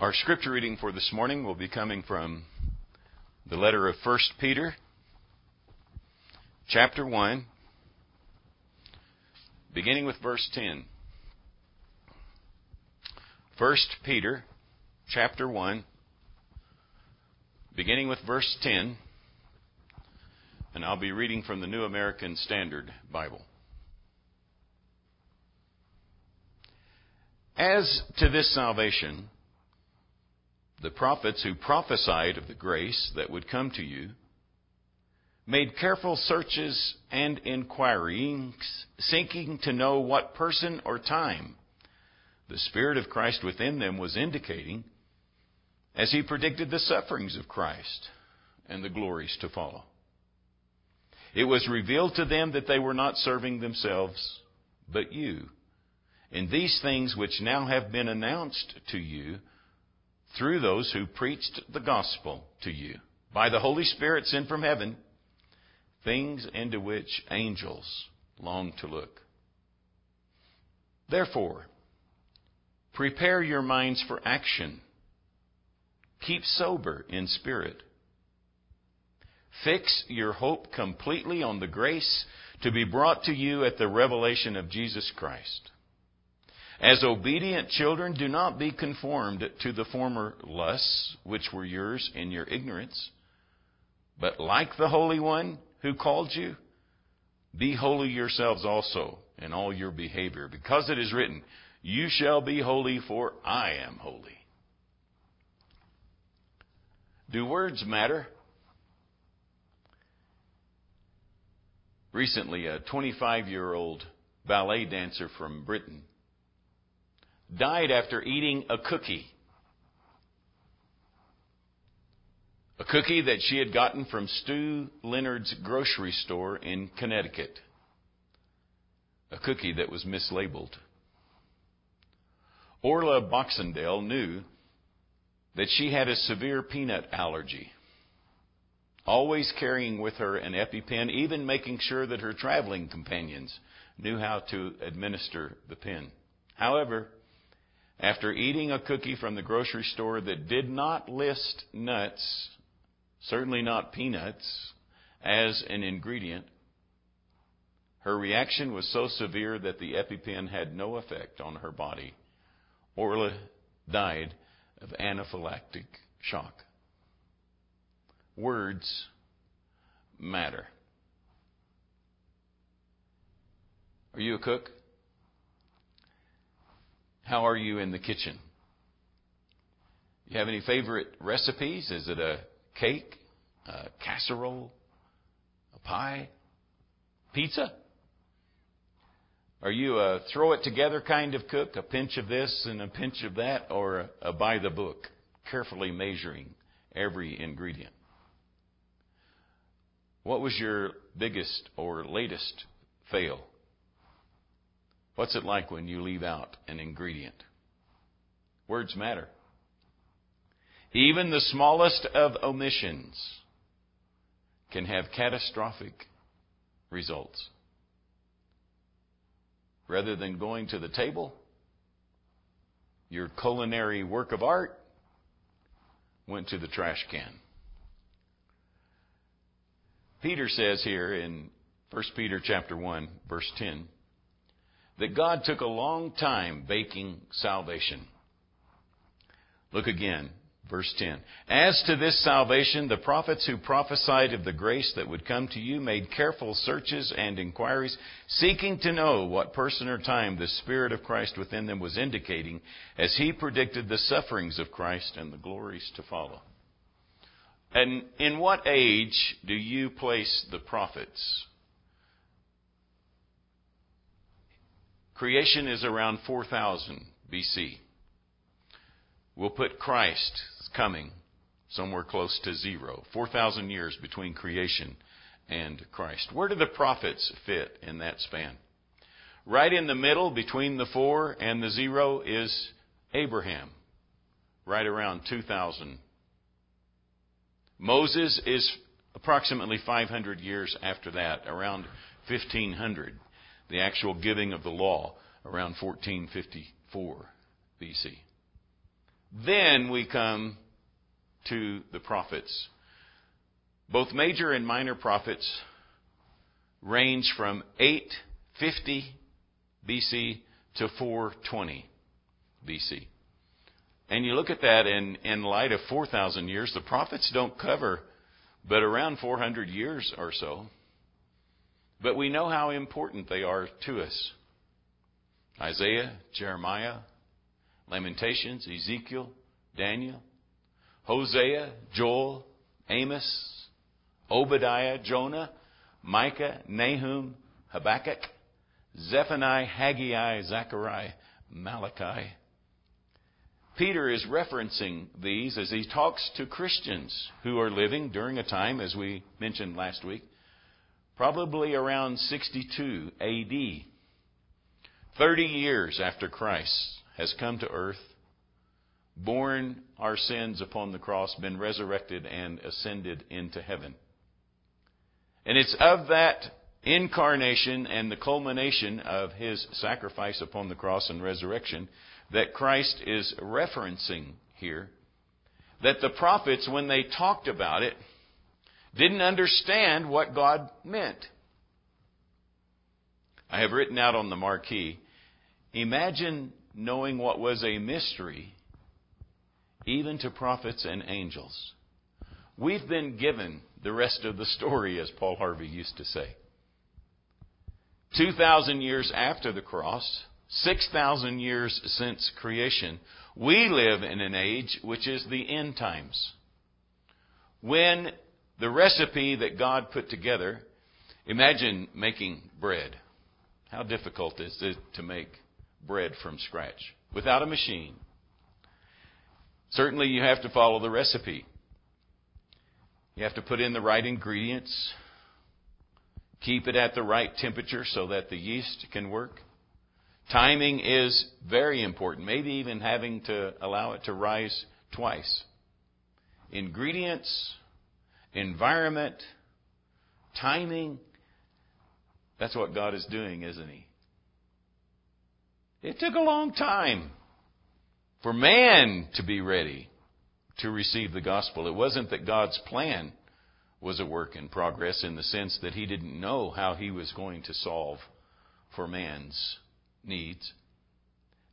Our scripture reading for this morning will be coming from the letter of 1 Peter, chapter 1, beginning with verse 10. 1 Peter, chapter 1, beginning with verse 10, and I'll be reading from the New American Standard Bible. As to this salvation, the prophets who prophesied of the grace that would come to you made careful searches and inquirings, seeking to know what person or time the Spirit of Christ within them was indicating as he predicted the sufferings of Christ and the glories to follow. It was revealed to them that they were not serving themselves, but you in these things which now have been announced to you through those who preached the gospel to you by the Holy Spirit sent from heaven, things into which angels long to look. Therefore, prepare your minds for action. Keep sober in spirit. Fix your hope completely on the grace to be brought to you at the revelation of Jesus Christ. As obedient children, do not be conformed to the former lusts which were yours in your ignorance, but like the Holy One who called you, be holy yourselves also in all your behavior, because it is written, You shall be holy, for I am holy. Do words matter? Recently, a 25 year old ballet dancer from Britain died after eating a cookie. A cookie that she had gotten from Stew Leonard's grocery store in Connecticut. A cookie that was mislabeled. Orla Baxendale knew that she had a severe peanut allergy. Always carrying with her an EpiPen, even making sure that her traveling companions knew how to administer the pen. However, after eating a cookie from the grocery store that did not list nuts, certainly not peanuts, as an ingredient, her reaction was so severe that the EpiPen had no effect on her body. Orla died of anaphylactic shock. Words matter. Are you a cook? How are you in the kitchen? You have any favorite recipes? Is it a cake, a casserole, a pie, pizza? Are you a throw it together kind of cook, a pinch of this and a pinch of that, or a, by the book, carefully measuring every ingredient? What was your biggest or latest fail? What's it like when you leave out an ingredient? Words matter. Even the smallest of omissions can have catastrophic results. Rather than going to the table, your culinary work of art went to the trash can. Peter says here in 1 Peter chapter 1 verse 10 that God took a long time baking salvation. Look again, verse 10. As to this salvation, the prophets who prophesied of the grace that would come to you made careful searches and inquiries, seeking to know what person or time the Spirit of Christ within them was indicating as he predicted the sufferings of Christ and the glories to follow. And in what age do you place the prophets? Creation is around 4000 BC. We'll put Christ coming somewhere close to zero. 4,000 years between creation and Christ. Where do the prophets fit in that span? Right in the middle between the four and the zero is Abraham, right around 2000. Moses is approximately 500 years after that, around 1500 the actual giving of the law around 1454 BC. Then we come to the prophets. Both major and minor prophets range from 850 BC to 420 BC. And you look at that in, in light of 4,000 years, the prophets don't cover but around 400 years or so. But we know how important they are to us. Isaiah, Jeremiah, Lamentations, Ezekiel, Daniel, Hosea, Joel, Amos, Obadiah, Jonah, Micah, Nahum, Habakkuk, Zephaniah, Haggai, Zechariah, Malachi. Peter is referencing these as he talks to Christians who are living during a time, as we mentioned last week, probably around 62 AD. 30 years after Christ has come to earth, borne our sins upon the cross, been resurrected, and ascended into heaven. And it's of that incarnation and the culmination of his sacrifice upon the cross and resurrection that Christ is referencing here. That the prophets, when they talked about it, didn't understand what God meant. I have written out on the marquee Imagine knowing what was a mystery, even to prophets and angels. We've been given the rest of the story, as Paul Harvey used to say. 2,000 years after the cross, 6,000 years since creation, we live in an age which is the end times. When the recipe that God put together, imagine making bread. How difficult is it to make bread from scratch without a machine? Certainly, you have to follow the recipe. You have to put in the right ingredients, keep it at the right temperature so that the yeast can work. Timing is very important, maybe even having to allow it to rise twice. Ingredients, environment, timing, that's what God is doing, isn't He? It took a long time for man to be ready to receive the gospel. It wasn't that God's plan was a work in progress in the sense that he didn't know how he was going to solve for man's needs.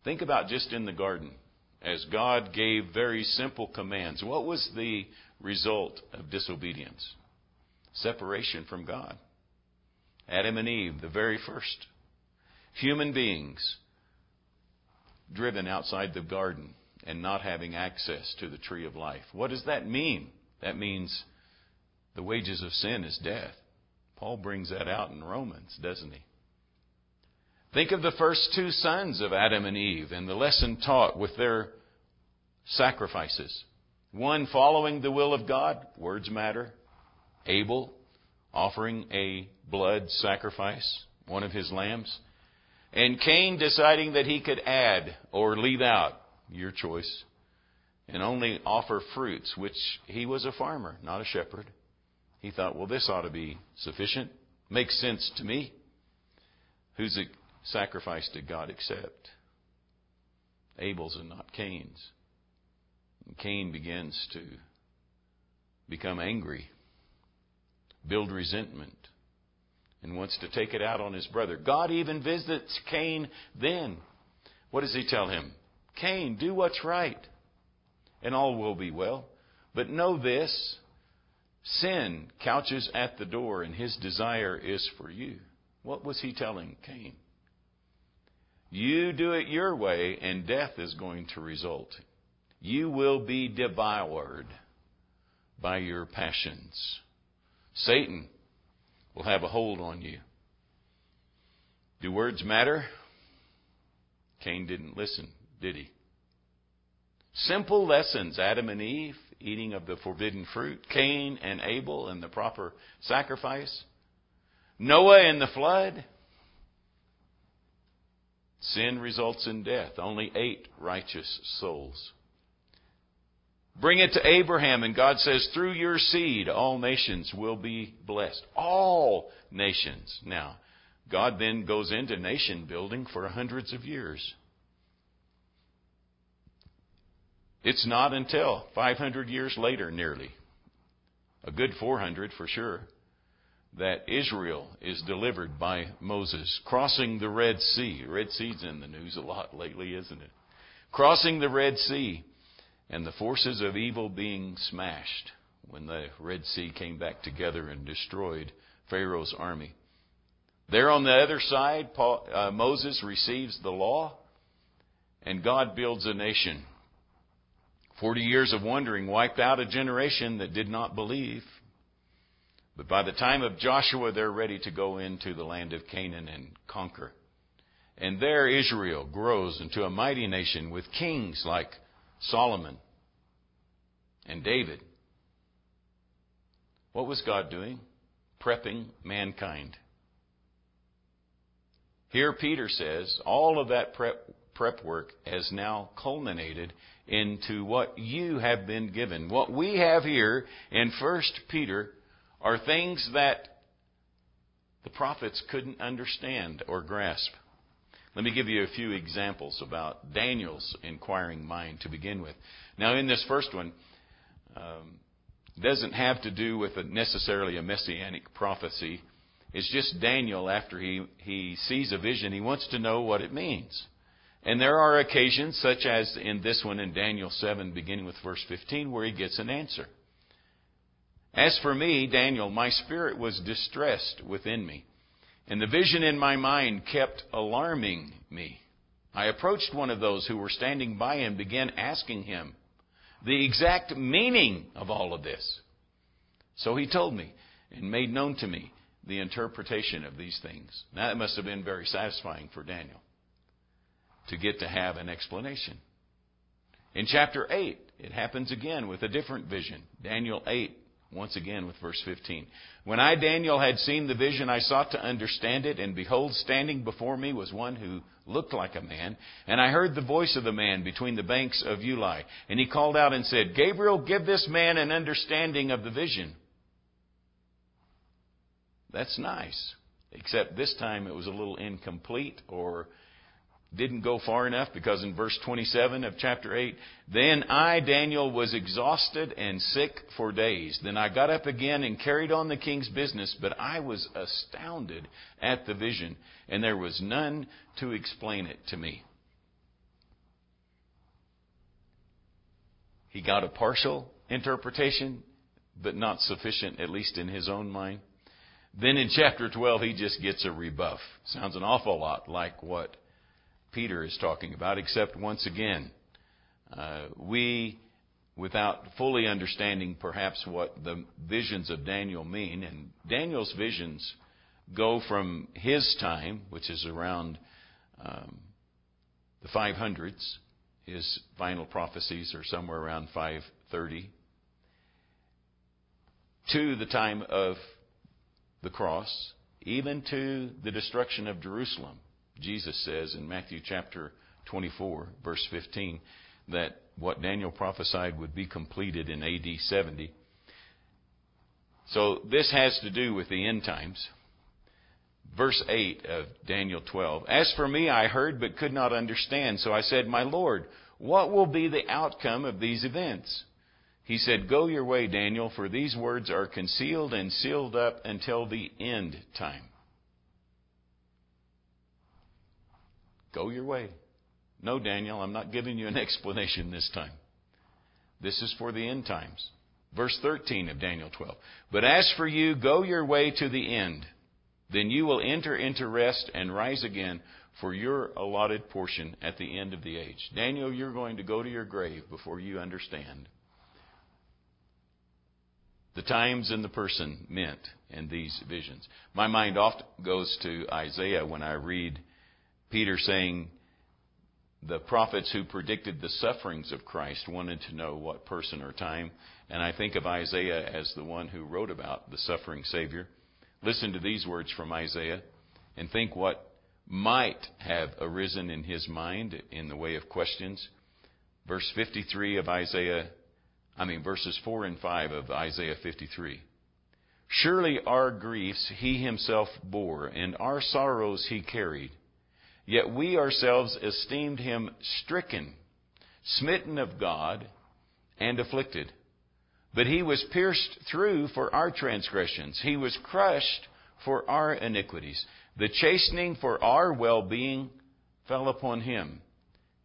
Think about just in the garden, as God gave very simple commands. What was the result of disobedience? Separation from God. Adam and Eve, the very first human beings driven outside the garden and not having access to the tree of life. What does that mean? That means the wages of sin is death. Paul brings that out in Romans, doesn't he? Think of the first two sons of Adam and Eve and the lesson taught with their sacrifices. One following the will of God, words matter. Abel offering a blood sacrifice, one of his lambs. And Cain deciding that he could add or leave out, your choice, and only offer fruits, which he was a farmer, not a shepherd. He thought, well, this ought to be sufficient. Makes sense to me. Whose sacrifice did God accept? Abel's and not Cain's. Cain begins to become angry, build resentment, and wants to take it out on his brother. God even visits Cain then. What does he tell him? Cain, do what's right, and all will be well. But know this sin couches at the door, and his desire is for you. What was he telling Cain? You do it your way, and death is going to result. You will be devoured by your passions. Satan will have a hold on you. Do words matter? Cain didn't listen, did he? Simple lessons Adam and Eve eating of the forbidden fruit, Cain and Abel and the proper sacrifice, Noah and the flood. Sin results in death. Only eight righteous souls. Bring it to Abraham, and God says, through your seed, all nations will be blessed. All nations. Now, God then goes into nation building for hundreds of years. It's not until 500 years later, nearly, a good 400 for sure, that Israel is delivered by Moses, crossing the Red Sea. Red Sea's in the news a lot lately, isn't it? Crossing the Red Sea and the forces of evil being smashed when the Red Sea came back together and destroyed Pharaoh's army. There on the other side, Paul, uh, Moses receives the law, and God builds a nation. Forty years of wandering wiped out a generation that did not believe. But by the time of Joshua, they're ready to go into the land of Canaan and conquer. And there Israel grows into a mighty nation with kings like Solomon and David. What was God doing? Prepping mankind. Here Peter says all of that prep, prep work has now culminated into what you have been given. What we have here in 1 Peter are things that the prophets couldn't understand or grasp. Let me give you a few examples about Daniel's inquiring mind to begin with. Now, in this first one, um, doesn't have to do with a necessarily a messianic prophecy. It's just Daniel, after he, he sees a vision, he wants to know what it means. And there are occasions, such as in this one in Daniel 7, beginning with verse 15, where he gets an answer. As for me, Daniel, my spirit was distressed within me, and the vision in my mind kept alarming me. I approached one of those who were standing by and began asking him, the exact meaning of all of this. So he told me and made known to me the interpretation of these things. Now, that must have been very satisfying for Daniel to get to have an explanation. In chapter 8, it happens again with a different vision. Daniel 8, once again with verse 15. When I, Daniel, had seen the vision, I sought to understand it, and behold, standing before me was one who looked like a man. And I heard the voice of the man between the banks of Ulai. And he called out and said, Gabriel, give this man an understanding of the vision. That's nice. Except this time it was a little incomplete or didn't go far enough because in verse 27 of chapter 8, then I, Daniel, was exhausted and sick for days. Then I got up again and carried on the king's business, but I was astounded at the vision, and there was none to explain it to me. He got a partial interpretation, but not sufficient, at least in his own mind. Then in chapter 12, he just gets a rebuff. Sounds an awful lot like what Peter is talking about, except once again, uh, we, without fully understanding perhaps what the visions of Daniel mean, and Daniel's visions go from his time, which is around um, the 500s, his final prophecies are somewhere around 530, to the time of the cross, even to the destruction of Jerusalem. Jesus says in Matthew chapter 24, verse 15, that what Daniel prophesied would be completed in AD 70. So this has to do with the end times. Verse 8 of Daniel 12. As for me, I heard but could not understand. So I said, My Lord, what will be the outcome of these events? He said, Go your way, Daniel, for these words are concealed and sealed up until the end time. Go your way. No, Daniel, I'm not giving you an explanation this time. This is for the end times. Verse 13 of Daniel 12. But as for you, go your way to the end. Then you will enter into rest and rise again for your allotted portion at the end of the age. Daniel, you're going to go to your grave before you understand the times and the person meant in these visions. My mind often goes to Isaiah when I read Peter saying the prophets who predicted the sufferings of Christ wanted to know what person or time. And I think of Isaiah as the one who wrote about the suffering Savior. Listen to these words from Isaiah and think what might have arisen in his mind in the way of questions. Verse 53 of Isaiah, I mean, verses 4 and 5 of Isaiah 53. Surely our griefs he himself bore, and our sorrows he carried. Yet we ourselves esteemed him stricken, smitten of God, and afflicted. But he was pierced through for our transgressions. He was crushed for our iniquities. The chastening for our well-being fell upon him,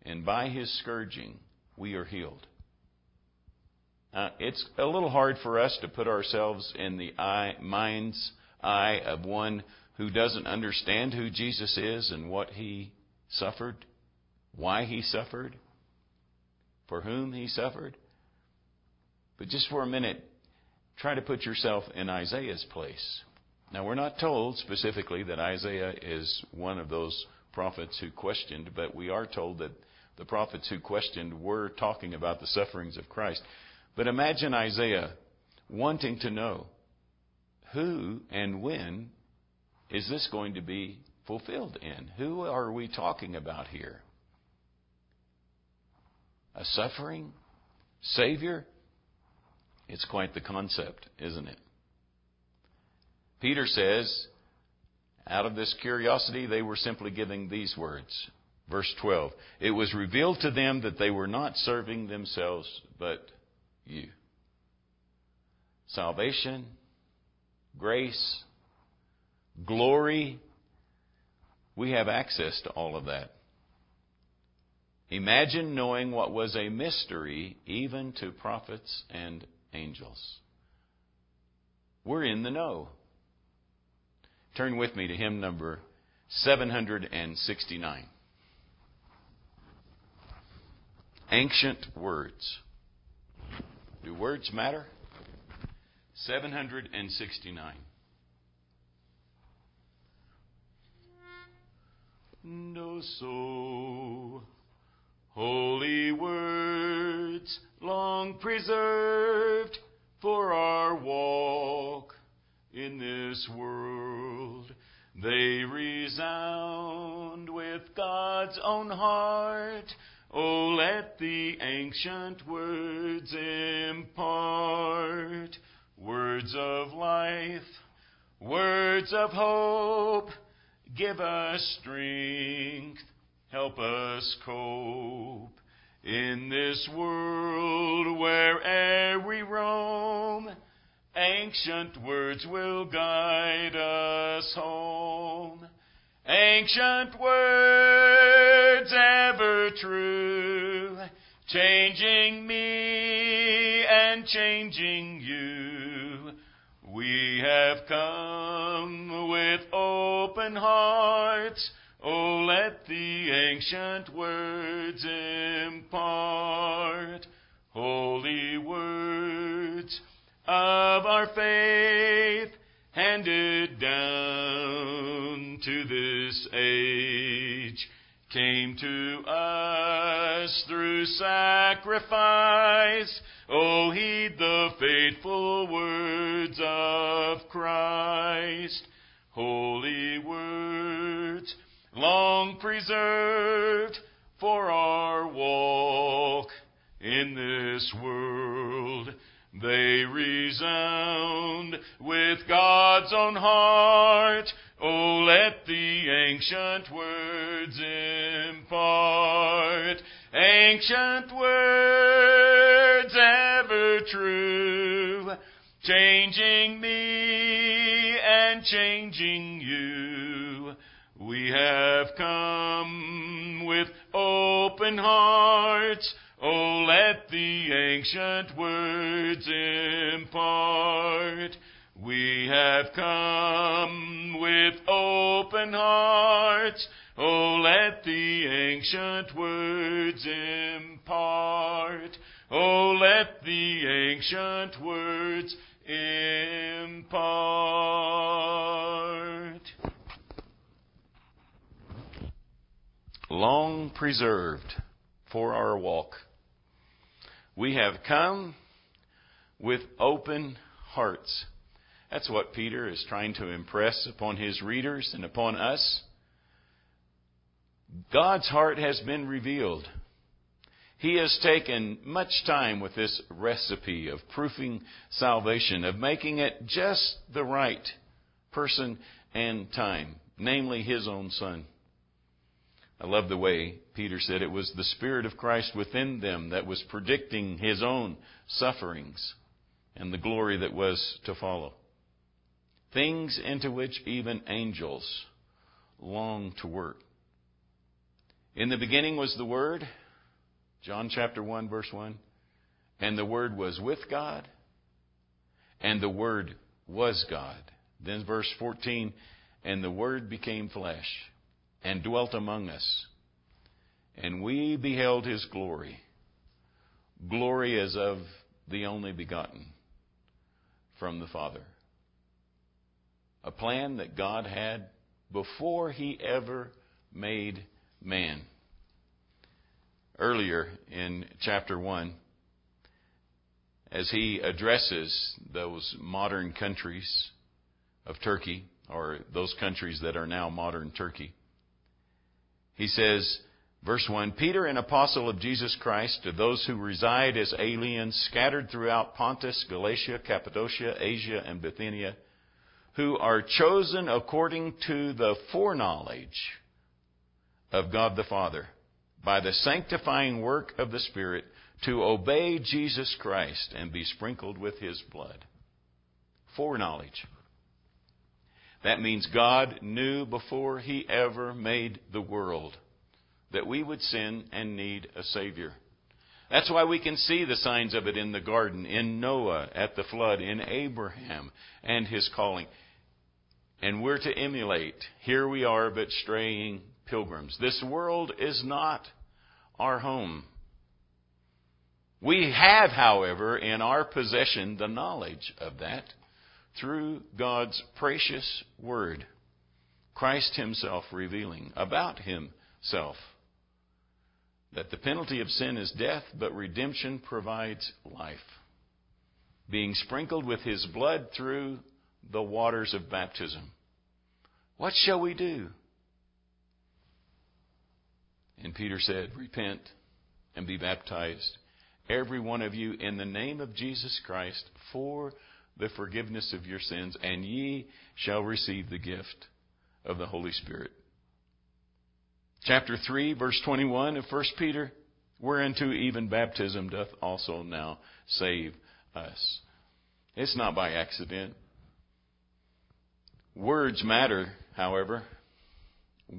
and by his scourging we are healed. Uh, it's a little hard for us to put ourselves in the eye, mind's eye of one who doesn't understand who Jesus is and what he suffered, why he suffered, for whom he suffered. But just for a minute, try to put yourself in Isaiah's place. Now, we're not told specifically that Isaiah is one of those prophets who questioned, but we are told that the prophets who questioned were talking about the sufferings of Christ. But imagine Isaiah wanting to know who and when is this going to be fulfilled in? Who are we talking about here? A suffering Savior? It's quite the concept, isn't it? Peter says, out of this curiosity, they were simply giving these words. Verse 12 It was revealed to them that they were not serving themselves, but you. Salvation, grace, glory, we have access to all of that. Imagine knowing what was a mystery even to prophets and angels. We're in the know. Turn with me to hymn number 769. Ancient words. Do words matter? 769. No so holy words long preserved for our walk in this world they resound with God's own heart Oh, let the ancient words impart words of life, words of hope. Give us strength, help us cope in this world where'er we roam. Ancient words will guide us home. Ancient words ever true, changing me and changing you. We have come with open hearts. Oh, let the ancient words impart holy words of our faith handed down to this age came to us through sacrifice. Oh, heed the faithful words God's own heart. Oh, let the ancient words impart. Ancient words ever true, changing me and changing you. We have come with open hearts Oh, let the ancient words impart. Come with open hearts. Oh, let the ancient words impart. Oh, let the ancient words impart. Long preserved for our walk we have come with open hearts. That's what Peter is trying to impress upon his readers and upon us. God's heart has been revealed. He has taken much time with this recipe of proofing salvation, of making it just the right person and time, namely His own Son. I love the way Peter said it was the Spirit of Christ within them that was predicting his own sufferings and the glory that was to follow. Things into which even angels long to work. In the beginning was the Word, John chapter 1, verse 1, and the Word was with God, and the Word was God. Then verse 14, and the Word became flesh and dwelt among us. And we beheld his glory, glory as of the only begotten from the Father. A plan that God had before he ever made man. Earlier in chapter 1, as he addresses those modern countries of Turkey, or those countries that are now modern Turkey, he says, verse 1 Peter, an apostle of Jesus Christ, to those who reside as aliens scattered throughout Pontus, Galatia, Cappadocia, Asia, and Bithynia, who are chosen according to the foreknowledge of God the Father by the sanctifying work of the Spirit to obey Jesus Christ and be sprinkled with his blood. Foreknowledge. That means God knew before He ever made the world that we would sin and need a Savior. That's why we can see the signs of it in the garden, in Noah at the flood, in Abraham and his calling. And we're to emulate. Here we are, but straying pilgrims. This world is not our home. We have, however, in our possession the knowledge of that through God's precious word. Christ Himself revealing about Himself that the penalty of sin is death, but redemption provides life. Being sprinkled with His blood through the waters of baptism. What shall we do? And Peter said, Repent and be baptized, every one of you, in the name of Jesus Christ, for the forgiveness of your sins, and ye shall receive the gift of the Holy Spirit. Chapter 3, verse 21 of 1 Peter, whereunto even baptism doth also now save us. It's not by accident. Words matter, however.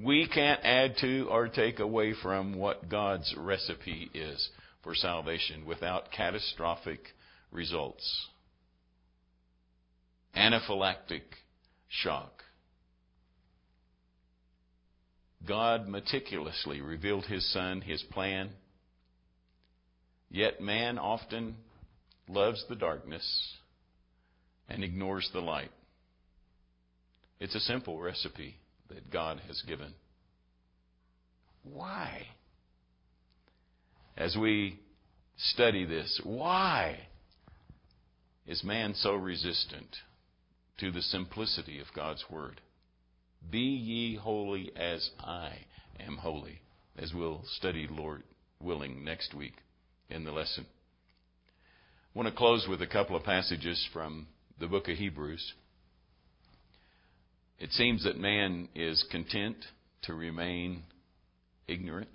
We can't add to or take away from what God's recipe is for salvation without catastrophic results anaphylactic shock. God meticulously revealed His Son, His plan. Yet man often loves the darkness and ignores the light. It's a simple recipe that God has given. Why? As we study this, why is man so resistant? to the simplicity of God's Word. Be ye holy as I am holy, as we'll study, Lord willing, next week in the lesson. I want to close with a couple of passages from the book of Hebrews. It seems that man is content to remain ignorant,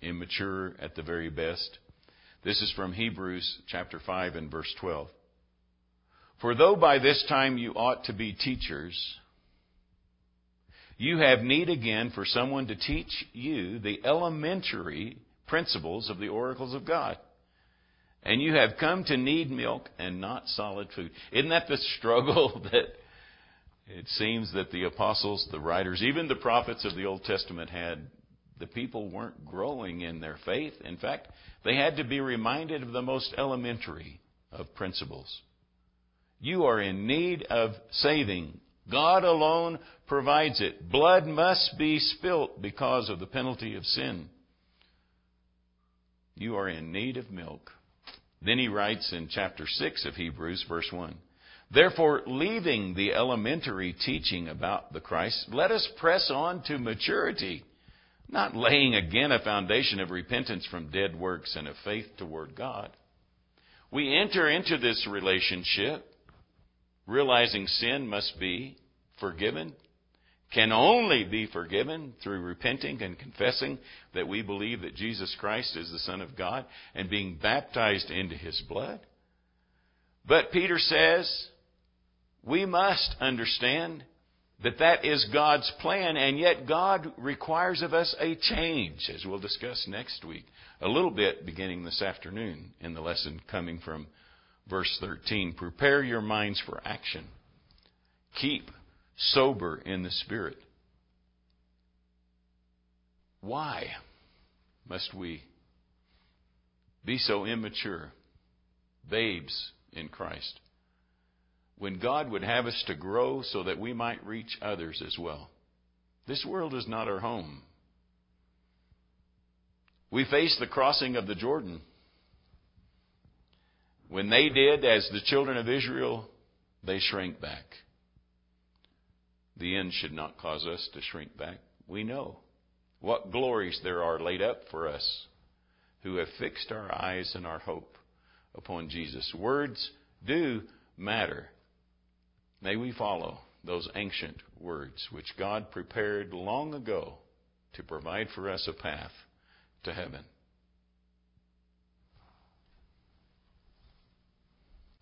immature at the very best. This is from Hebrews chapter 5 and verse 12. For though by this time you ought to be teachers, you have need again for someone to teach you the elementary principles of the oracles of God. And you have come to need milk and not solid food. Isn't that the struggle that it seems that the apostles, the writers, even the prophets of the Old Testament had? The people weren't growing in their faith. In fact, they had to be reminded of the most elementary of principles. You are in need of saving. God alone provides it. Blood must be spilt because of the penalty of sin. You are in need of milk. Then he writes in chapter 6 of Hebrews, verse 1 Therefore, leaving the elementary teaching about the Christ, let us press on to maturity, not laying again a foundation of repentance from dead works and of faith toward God. We enter into this relationship realizing sin must be forgiven, can only be forgiven through repenting and confessing that we believe that Jesus Christ is the Son of God and being baptized into His blood. But Peter says we must understand that that is God's plan, and yet God requires of us a change, as we'll discuss next week, a little bit beginning this afternoon in the lesson coming from verse 13. Prepare your minds for action. Keep sober in the Spirit. Why must we be so immature, babes in Christ, when God would have us to grow so that we might reach others as well? This world is not our home. We face the crossing of the Jordan. When they did, as the children of Israel, they shrank back. The end should not cause us to shrink back. We know what glories there are laid up for us who have fixed our eyes and our hope upon Jesus. Words do matter. May we follow those ancient words which God prepared long ago to provide for us a path to heaven.